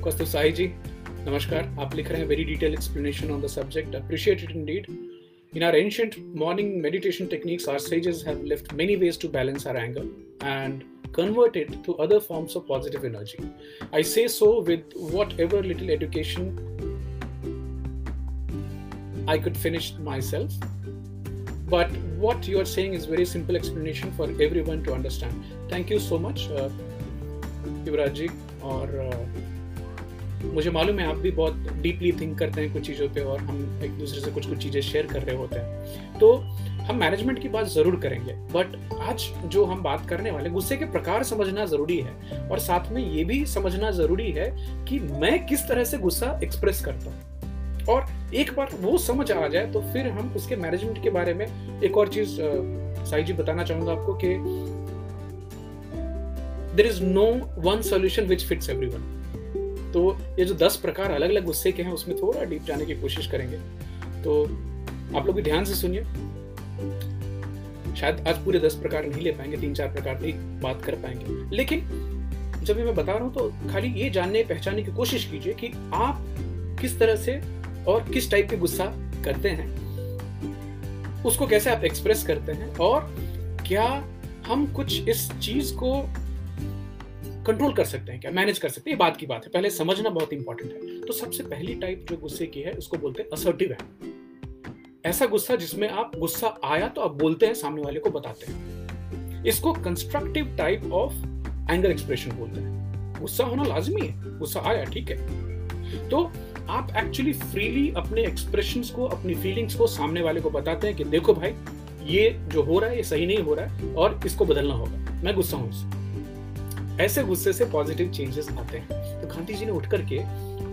कौस्तुभ साई जी, नमस्कार। आप लिख रहे हैं very detail explanation on the subject appreciate it indeed In our ancient morning meditation techniques, our sages have left many ways to balance our anger and convert it to other forms of positive energy. I say so with whatever little education I could finish myself. But what you are saying is very simple explanation for everyone to understand. Thank you so much, uh, Yuvraji or uh, मुझे मालूम है आप भी बहुत deeply think करते हैं कुछ चीज़ों पे और हम एक दूसरे से कुछ कुछ चीज़ें शेयर कर रहे होते हैं। तो हम मैनेजमेंट की बात ज़रूर करेंगे बट आज जो हम बात करने वाले गुस्से के प्रकार समझना ज़रूरी है और साथ में ये भी समझना ज़रूरी है कि मैं किस तरह से गुस्सा एक्सप्रेस करता हूँ। और एक बार वो समझ आ जाए तो फिर हम उसके मैनेजमेंट के बारे में एक और चीज़ साई जी बताना चाहूँगा आपको कि there is no one solution which fits everyone तो ये जो दस प्रकार अलग अलग गुस्से के हैं, उसमें थोड़ा डीप जाने की कोशिश करेंगे। तो आप लोग भी ध्यान से सुनिए। शायद आज पूरे दस प्रकार नहीं ले पाएँगे, तीन चार प्रकार की बात कर पाएँगे। लेकिन जब भी मैं बता रहा हूँ तो खाली ये जानने, पहचानने की कोशिश कीजिए कि आप किस तरह से और किस टाइप के गुस्सा करते हैं। उसको कैसे आप एक्सप्रेस करते हैं और क्या हम कुछ इस चीज़ को कंट्रोल कर सकते हैं क्या? मैनेज कर सकते हैं, ये बात की बात है। पहले समझना बहुत इंपॉर्टेंट है। तो सबसे पहली टाइप जो गुस्से की है उसको बोलते हैं असर्टिव है। ऐसा गुस्सा जिसमें आप, गुस्सा आया तो आप बोलते हैं, सामने वाले को बताते हैं। इसको constructive type of anger expression बोलते हैं। गुस्सा होना लाजमी है, गुस्सा आया, ठीक है। तो आप एक्चुअली फ्रीली अपने एक्सप्रेशन को, अपनी फीलिंग्स को सामने वाले को बताते हैं कि देखो भाई, ये जो हो रहा है, ये सही नहीं हो रहा है, और इसको बदलना होगा। मैं गुस्सा हूँ ऐसे गुस्से से पॉजिटिव चेंजेस आते हैं। तो गांधी जी ने उठ करके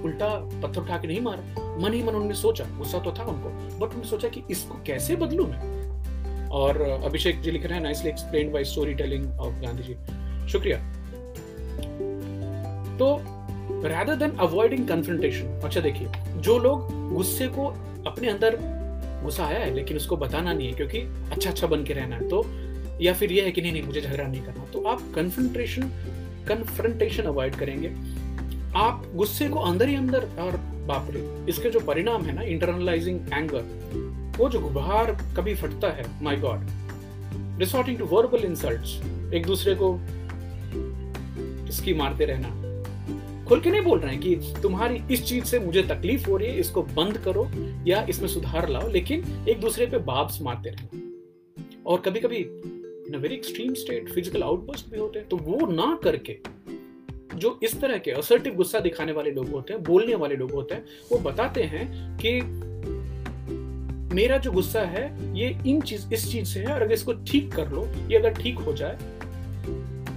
उल्टा पत्थर उठा के नहीं मारा। मन ही मन उन्होंने सोचा, गुस्सा तो था उनको बट उन्होंने सोचा कि इसको कैसे बदलू मैं? और अभिषेक जी लिख रहे हैं nicely explain by story telling of Gandhi ji. शुक्रिया। तो rather than avoiding confrontation अच्छा देखिए, जो लोग गुस्से को अपने अंदर गुस्सा आया है, लेकिन उसको बताना नहीं है, क्योंकि अच्छा अच्छा बन के रहना है तो या फिर ये है कि नहीं नहीं, मुझे झगड़ा नहीं करना। तो आप कन्फ्रंट्रेशन कन्फ्रंटेशन अवॉइड करेंगे। आप गुस्से को अंदर ही अंदर, और बाप रे, इसके जो परिणाम है ना इंटरनलाइजिंग एंगर वो जो गुबार कभी फटता है my god resorting to verbal insults एक दूसरे को इसकी मारते रहना। खुल के नहीं बोल रहे हैं कि तुम्हारी इस चीज़ से मुझे तकलीफ़ हो रही है, इसको बंद करो या इसमें सुधार लाओ, लेकिन एक दूसरे पे बाब्स मारते रहे। और कभी कभी in a very extreme state physical outburst भी होते हैं तो वो ना करके, जो इस तरह के असर्टिव गुस्सा दिखाने वाले लोग होते हैं, बोलने वाले लोग होते हैं, वो बताते हैं कि मेरा जो गुस्सा है, ये इन चीज़, इस चीज़ से है, और अगर इसको ठीक कर लो, ये अगर ठीक हो जाए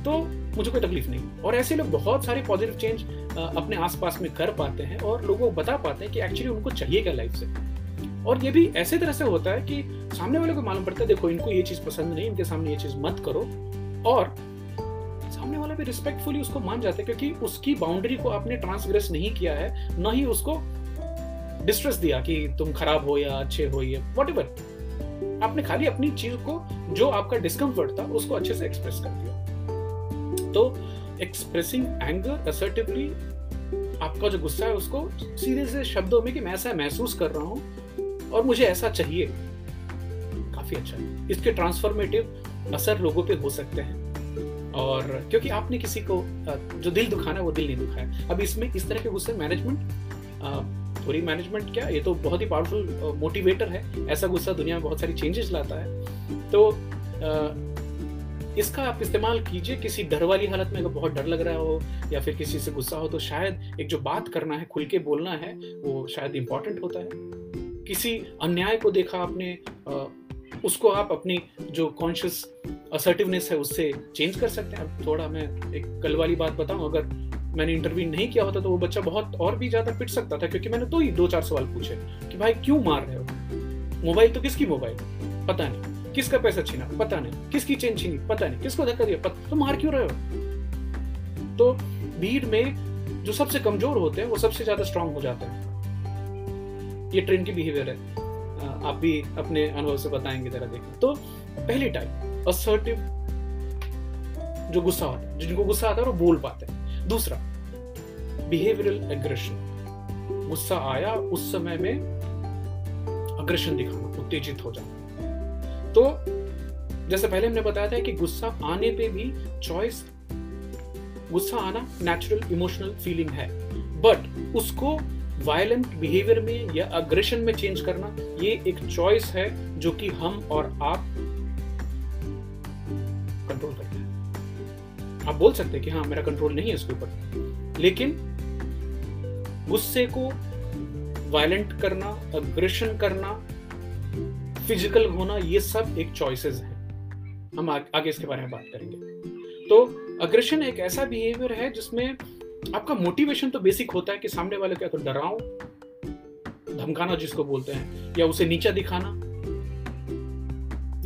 तो मुझे कोई तकलीफ़ नहीं। और ऐसे लोग बहुत सारे पॉजिटिव चेंज अपने आसपास में कर पाते हैं, और लोगों को बता पाते हैं कि एक्चुअली उनको चाहिए क्या लाइफ से। और ये भी ऐसे तरह से होता है कि सामने वाले को मालूम पड़ता है, देखो, इनको ये चीज़ पसंद नहीं, इनके सामने ये चीज़ मत करो। और सामने वाला भी रिस्पेक्टफुली उसको मान जाते हैं क्योंकि उसकी बाउंड्री को आपने ट्रांसग्रेस नहीं किया है, ना ही उसको डिस्ट्रेस दिया कि तुम खराब हो या अच्छे हो या वट आपने खाली अपनी चीज़ को, जो आपका डिस्कम्फर्ट था, उसको अच्छे से एक्सप्रेस कर दिया। तो एक्सप्रेसिंग एंगर असर्टिवली आपका जो गुस्सा है उसको सीधे से शब्दों में कि मैं ऐसा महसूस कर रहा हूँ और मुझे ऐसा चाहिए। काफ़ी अच्छा। है इसके ट्रांसफॉर्मेटिव असर लोगों पे हो सकते हैं। और क्योंकि आपने किसी को जो दिल दुखाना वो दिल नहीं दुखाया। अब इसमें इस तरह के गुस्से मैनेजमेंट थोड़ी मैनेजमेंट क्या, ये तो बहुत ही पावरफुल मोटिवेटर है। ऐसा गुस्सा दुनिया में बहुत सारी चेंजेस लाता है। तो इसका आप इस्तेमाल कीजिए किसी डर वाली हालत में अगर बहुत डर लग रहा हो या फिर किसी से गुस्सा हो तो शायद एक जो बात करना है, खुल के बोलना है, वो शायद इंपॉर्टेंट होता है। किसी अन्याय को देखा आपने उसको आप अपनी जो कॉन्शियस असर्टिवनेस है उससे चेंज कर सकते हैं। अब थोड़ा मैं एक कल वाली बात बताऊँ, अगर मैंने इंटरव्यू नहीं किया होता तो वो बच्चा बहुत और भी ज़्यादा पिट सकता था, क्योंकि मैंने तो ही, दो चार सवाल पूछे कि भाई क्यों मार रहे हो? मोबाइल तो किसकी मोबाइल? पता नहीं। किसका पैसा छीना? पता नहीं। किसकी चेन छीनी? पता नहीं। किसको धक्का दिया? पता तो मार क्यों रहे हो? तो भीड़ में जो सबसे कमज़ोर होते हैं, वो सबसे ज़्यादा स्ट्रांग हो जाते हैं। ये ट्रेन की बिहेवियर है। आप भी अपने अनुभव से बताएँगे, जरा देखें तो पहली टाइप असर्टिव जो गुस्सा आता है, जिनको गुस्सा आता है वो बोल पाते हैं। दूसरा बिहेवियरल एग्रेशन गुस्सा आया, उस समय में अग्रेशन दिखाना, उत्तेजित हो जाना। तो जैसे पहले हमने बताया था कि गुस्सा आने पे भी चॉइस गुस्सा आना नेचुरल इमोशनल फीलिंग है। बट उसको वायलेंट बिहेवियर में या अग्रेशन में चेंज करना ये एक चॉइस है जो कि हम और आप कंट्रोल करते हैं। आप बोल सकते हैं कि हाँ मेरा कंट्रोल नहीं है इसके ऊपर। लेकिन गुस्से को वायलेंट करना अग्रेशन करना फ़िज़िकल होना ये सब एक चॉइसेस है। हम आ, आगे इसके बारे में बात करेंगे। तो अग्रेशन एक ऐसा बिहेवियर है जिसमें आपका मोटिवेशन तो बेसिक होता है कि सामने वाले क्या तो डराओ, धमकाना जिसको बोलते हैं, या उसे नीचा दिखाना,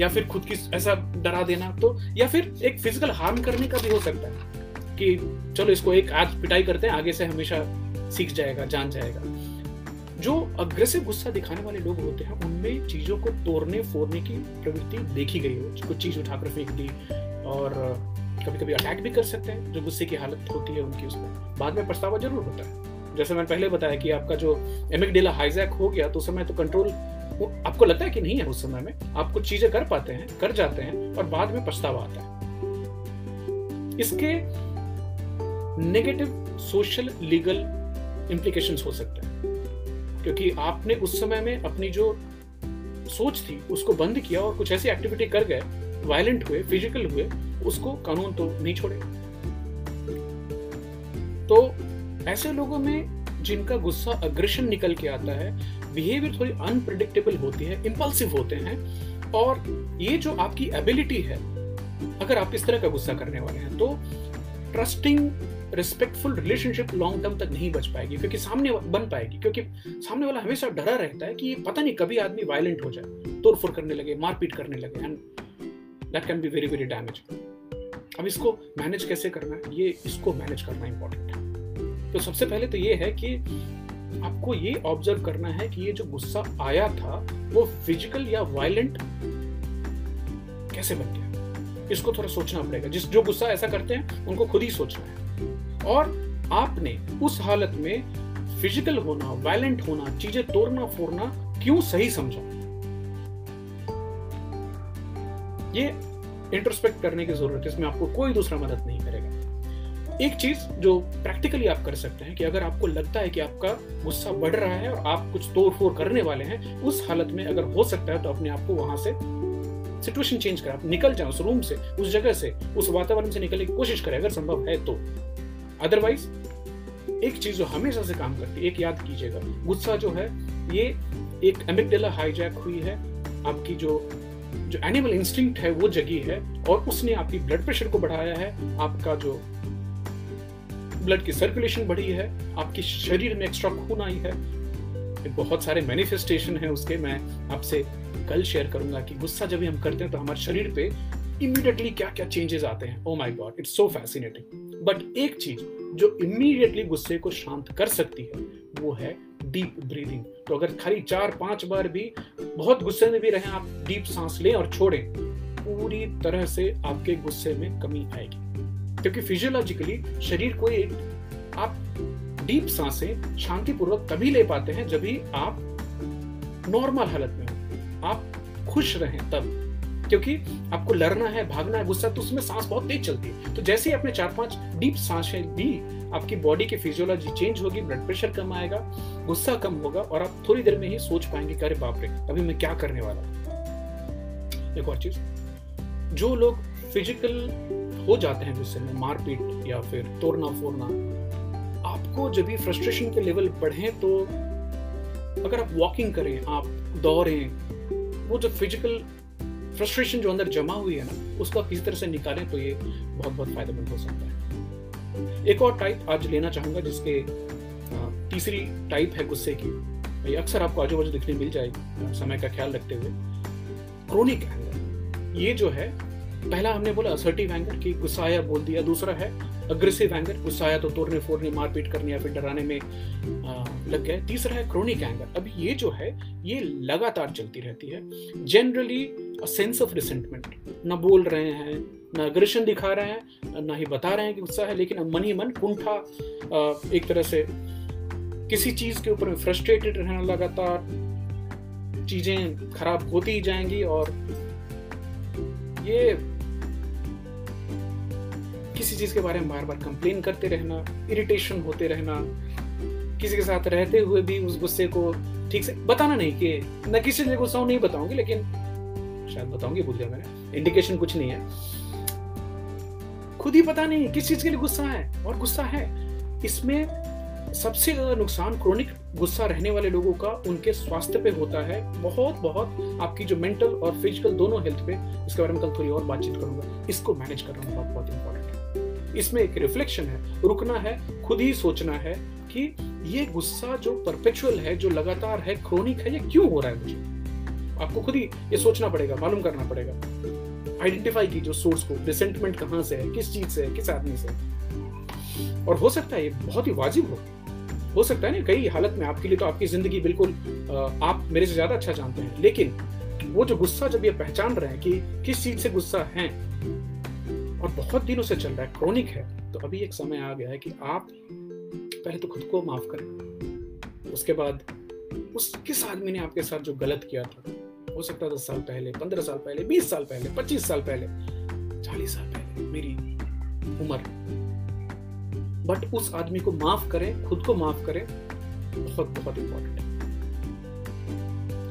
या फिर खुद की ऐसा डरा देना तो या फिर एक फ़िज़िकल हार्म करने का भी हो सकता है कि चलो इसको एक आज पिटाई करते हैं, आगे से हमेशा सीख जाएगा, जान जाएगा। जो अग्रेसिव गुस्सा दिखाने वाले लोग होते हैं, उनमें चीज़ों को तोड़ने फोड़ने की प्रवृत्ति देखी गई हो। कुछ चीज़ उठाकर फेंक दी, और कभी कभी अटैक भी कर सकते हैं, जो गुस्से की हालत होती है उनकी उसमें। बाद में पछतावा ज़रूर होता है। जैसे मैंने पहले बताया कि आपका जो एमिक डेला हाईजैक हो गया तो उस समय तो कंट्रोल आपको लगता है कि नहीं है उस समय में? आप कुछ चीज़ें कर पाते हैं, कर जाते हैं और बाद में पछतावा आता है। इसके नेगेटिव सोशल लीगल इम्प्लीकेशन हो सकते हैं। क्योंकि आपने उस समय में अपनी जो सोच थी, उसको बंद किया और कुछ ऐसी एक्टिविटी कर गए वायलेंट हुए फ़िज़िकल हुए, उसको कानून तो नहीं छोड़ेगा तो ऐसे लोगों में जिनका गुस्सा अग्रेशन निकल के आता है बिहेवियर थोड़ी अनप्रिडिक्टेबल होती है इंपल्सिव होते हैं, और ये जो आपकी एबिलिटी है, अगर आप इस तरह का गुस्सा करने वाले हैं तो trusting respectful relationship long term तक नहीं बच पाएगी, क्योंकि सामने बन पाएगी, क्योंकि सामने वाला हमेशा डरा रहता है कि पता नहीं कभी आदमी वायलेंट हो जाए तोड़ फोड़ करने लगे, मारपीट करने लगे and that can be very very damage अब इसको मैनेज कैसे करना है? ये इसको मैनेज करना इंपॉर्टेंट है। तो सबसे पहले तो ये है कि आपको ये ऑब्ज़र्व करना है कि ये जो गुस्सा आया था, वो फ़िज़िकल या वायलेंट कैसे बन गया? इसको थोड़ा सोचना पड़ेगा। जिस जो गुस्सा ऐसा करते हैं, उनको खुद ही सोचना है। और आपने उस हालत में फ़िज़िकल होना वायलेंट होना, चीज़ें तोड़ना फोड़ना क्यों सही समझा? ये इंट्रोस्पेक्ट करने की ज़रूरत है, इसमें आपको कोई दूसरा मदद नहीं करेगा। एक चीज़ जो प्रैक्टिकली आप कर सकते हैं कि अगर आपको लगता है कि आपका गुस्सा बढ़ रहा है और आप कुछ तोड़ फोड़ करने वाले हैं, उस हालत में अगर हो सकता है तो अपने आप को वहाँ से सिचुएशन चेंज करें। आप निकल जाए उस रूम से, उस जगह से, उस वातावरण से निकलने की कोशिश करें, अगर संभव है तो। अदरवाइज़ एक चीज़ जो हमेशा से काम करती है, एक याद कीजिएगा, गुस्सा जो है, ये एक एमिकडेला हाईजैक हुई है, आपकी जो जो एनिमल इंस्टिंक्ट है, वो जगी है और उसने आपकी ब्लड प्रेशर को बढ़ाया है, आपका जो ब्लड की सर्कुलेशन बढ़ी है, आपके शरीर में एक्स्ट्रा खून आई है। बहुत सारे मैनिफेस्टेशन है उसके, मैं आपसे कल शेयर करूँगा कि गुस्सा जब हम करते हैं तो हमारे शरीर पे इमीडिएटली क्या क्या चेंजेस आते हैं। ओ my god it's so fascinating but एक चीज़ जो इमीडिएटली गुस्से को शांत कर सकती है, वो है डीप ब्रीदिंग तो अगर खाली चार, पाँच बार भी बहुत गुस्से में भी रहे आप डीप सांस लें और छोड़ें, पूरी तरह से आपके गुस्से में कमी आएगी। क्योंकि फिजियोलॉजिकली शरीर को एक, आप डीप साँसें शांतिपूर्वक तभी ले पाते हैं जब आप नॉर्मल हालत में हो। आप खुश रहें तब। क्योंकि आपको लड़ना है, भागना है, गुस्सा तो उसमें सांस बहुत तेज चलती है। तो जैसे ही आपने चार, पाँच डीप साँसें दी आपकी बॉडी की फिजियोलॉजी चेंज होगी ब्लड प्रेशर कम आएगा, गुस्सा कम होगा और आप थोड़ी देर में ही सोच पाएँगे कि अरे बाप रे, अभी मैं क्या करने वाला एक और चीज़, जो लोग फ़िज़िकल हो जाते हैं गुस्से में, मारपीट या फिर तोड़ना, फोड़ना, आपको जब भी फ्रस्ट्रेशन के लेवल बढ़े तो अगर आप वॉकिंग करें, आप दौड़ें, वो जो फ़िज़िकल फ्रस्ट्रेशन जो अंदर जमा हुई है ना, उसको आप किसी तरह से निकालें तो ये बहुत बहुत फ़ायदेमंद हो सकता है। एक और टाइप आज लेना चाहूँगा जिसके तीसरी टाइप है गुस्से की। ये अक्सर आपको आजू बाजू दिखने मिल जाएगी समय का ख्याल रखते हुए। क्रोनिक एंगर ये जो है पहला हमने बोला असर्टिव एंगर की गुस्सा आया बोल दिया। दूसरा है अग्रेसिव एंगर गुस्सा आया तो तोड़ने फोड़ने मारपीट करने या फिर डराने में आ, लग गए तीसरा है क्रोनिक एंगर अब ये जो है ये लगातार चलती रहती है। जनरली सेंस ऑफ़ रिसेंटमेंट ना बोल रहे हैं न अग्रेशन दिखा रहे हैं, ना ही बता रहे हैं कि गुस्सा है, लेकिन मन ही मन कुंठा एक तरह से किसी चीज़ के ऊपर फ्रस्ट्रेटेड रहना लगातार, चीज़ें खराब होती ही जाएँगी और ये किसी चीज़ के बारे में बार बार कंप्लेन करते रहना इरिटेशन होते रहना, किसी के साथ रहते हुए भी उस गुस्से को ठीक से बताना नहीं कि न किसी से गुस्सा नहीं बताऊँगी, लेकिन शायद बताऊँगी, भूल गया मैंने। इंडिकेशन कुछ नहीं है। खुद ही पता नहीं किस चीज़ के लिए गुस्सा है और गुस्सा है। इसमें सबसे ज़्यादा नुकसान क्रोनिक गुस्सा रहने वाले लोगों का उनके स्वास्थ्य पे होता है। बहुत बहुत आपकी जो मेंटल और फ़िज़िकल दोनों हेल्थ पे, इसके बारे में कल थोड़ी और बातचीत करूँगा। इसको मैनेज करना बहुत बहुत इंपॉर्टेंट है। इसमें एक रिफ्लेक्शन है, रुकना है, खुद ही सोचना है कि ये गुस्सा जो परपेचुअल है, जो लगातार है क्रोनिक है, ये क्यों हो रहा है मुझे? आपको खुद ही ये सोचना पड़ेगा, मालूम करना पड़ेगा। आइडेंटिफाई की जो सोर्स को रिसेंटमेंट कहाँ से है, किस चीज़ से है, किस आदमी से और हो सकता है ये बहुत ही वाजिब हो। हो सकता है ना, कई हालत में आपके लिए तो आपकी ज़िंदगी बिल्कुल आप मेरे से ज़्यादा अच्छा जानते हैं, लेकिन वो जो गुस्सा जब ये पहचान रहे हैं कि किस चीज़ से गुस्सा है, और बहुत दिनों से चल रहा है क्रोनिक है तो अभी एक समय आ गया है कि आप पहले तो खुद को माफ़ करें। उसके बाद उस, किस आदमी ने आपके साथ जो गलत किया था? हो सकता है दस साल पहले, पंद्रह साल पहले, बीस साल पहले, पच्चीस साल पहले, चालीस साल पहले, मेरी उम्र। बट उस आदमी को माफ़ करें, खुद को माफ़ करें, बहुत बहुत इंपॉर्टेंट है।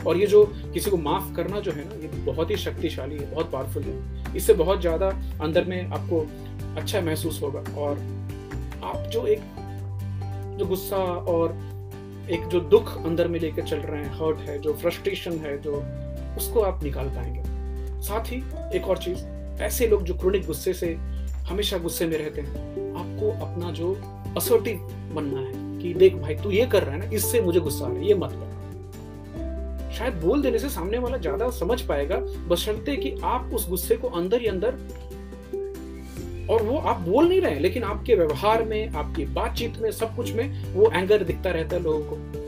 और ये जो किसी को माफ़ करना जो है ना, ये बहुत ही शक्तिशाली है, बहुत पावरफुल है। इससे बहुत ज़्यादा अंदर में आपको अच्छा महसूस होगा। और आप जो एक, जो गुस्सा और एक जो दुख अंदर में लेकर चल रहे हैं हर्ट है, जो फ्रस्ट्रेशन है, जो उसको आप निकाल पाएँगे। साथ ही एक और चीज़, ऐसे लोग जो क्रोनिक गुस्से से, हमेशा गुस्से में रहते हैं, आपको अपना जो असर्टिव बनना है कि देख भाई, तू ये कर रहा है ना, इससे मुझे गुस्सा आ रहा है, ये मत कर। शायद बोल देने से सामने वाला ज़्यादा समझ पाएगा बशर्ते कि आप उस गुस्से को अंदर ही अंदर और वो आप बोल नहीं रहे, लेकिन आपके व्यवहार में, आपकी बातचीत में, सब कुछ में वो एंगर दिखता रहता है लोगों को।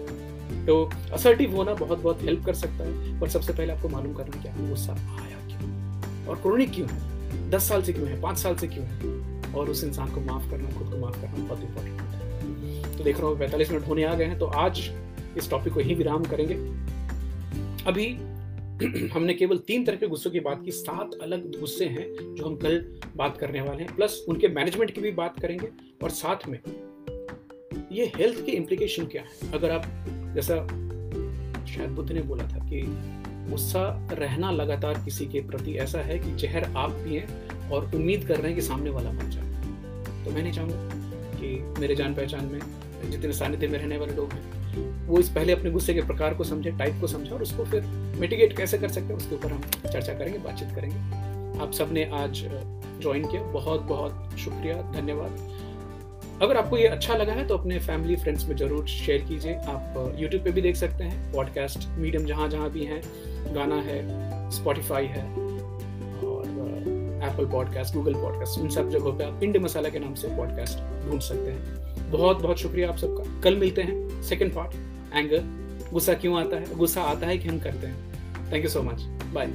तो असर्टिव होना बहुत बहुत हेल्प कर सकता है, पर सबसे पहले आपको मालूम करना क्या गुस्सा आया क्यों? और क्रोनिक क्यों है? दस साल से क्यों है? पाँच साल से क्यों है? और उस इंसान को माफ़ करना, खुद को माफ़ करना बहुत इंपॉर्टेंट होता है। तो देख रहा हूँ, पैंतालीस मिनट होने आ गए हैं तो आज इस टॉपिक को ही विराम करेंगे। अभी हमने केवल तीन तरह के गुस्सों की बात की, सात अलग गुस्से हैं जो हम कल बात करने वाले हैं प्लस उनके मैनेजमेंट की भी बात करेंगे, और साथ में ये हेल्थ के इम्प्लीकेशन क्या है? अगर आप जैसा शायद बुद्ध ने बोला था कि गुस्सा रहना लगातार किसी के प्रति ऐसा है कि जहर आप पिए और उम्मीद कर रहे हैं कि सामने वाला मर जाए। तो मैं नहीं चाहूँगा कि मेरे जान पहचान में जितने सानिध्य में रहने वाले लोग हैं, वो इस पहले अपने गुस्से के प्रकार को समझे टाइप को समझे और उसको फिर मिटिगेट कैसे कर सकते हैं, उसके ऊपर हम चर्चा करेंगे, बातचीत करेंगे। आप सबने आज ज्वाइन किया। बहुत बहुत शुक्रिया, धन्यवाद। अगर आपको ये अच्छा लगा है तो अपने फैमिली फ्रेंड्स में ज़रूर शेयर कीजिए। आप uh, यूट्यूब पे भी देख सकते हैं। पॉडकास्ट मीडियम जहाँ जहाँ भी हैं। गाना है स्पॉटिफाई है, और एप्पल पॉडकास्ट गूगल पॉडकास्ट इन सब जगहों पे आप पिंड मसाला के नाम से पॉडकास्ट ढूंढ सकते हैं। बहुत बहुत शुक्रिया आप सबका। कल मिलते हैं। सेकेंड पार्ट एंगर गुस्सा क्यों आता है? गुस्सा आता है कि हम करते हैं। Thank you so much bye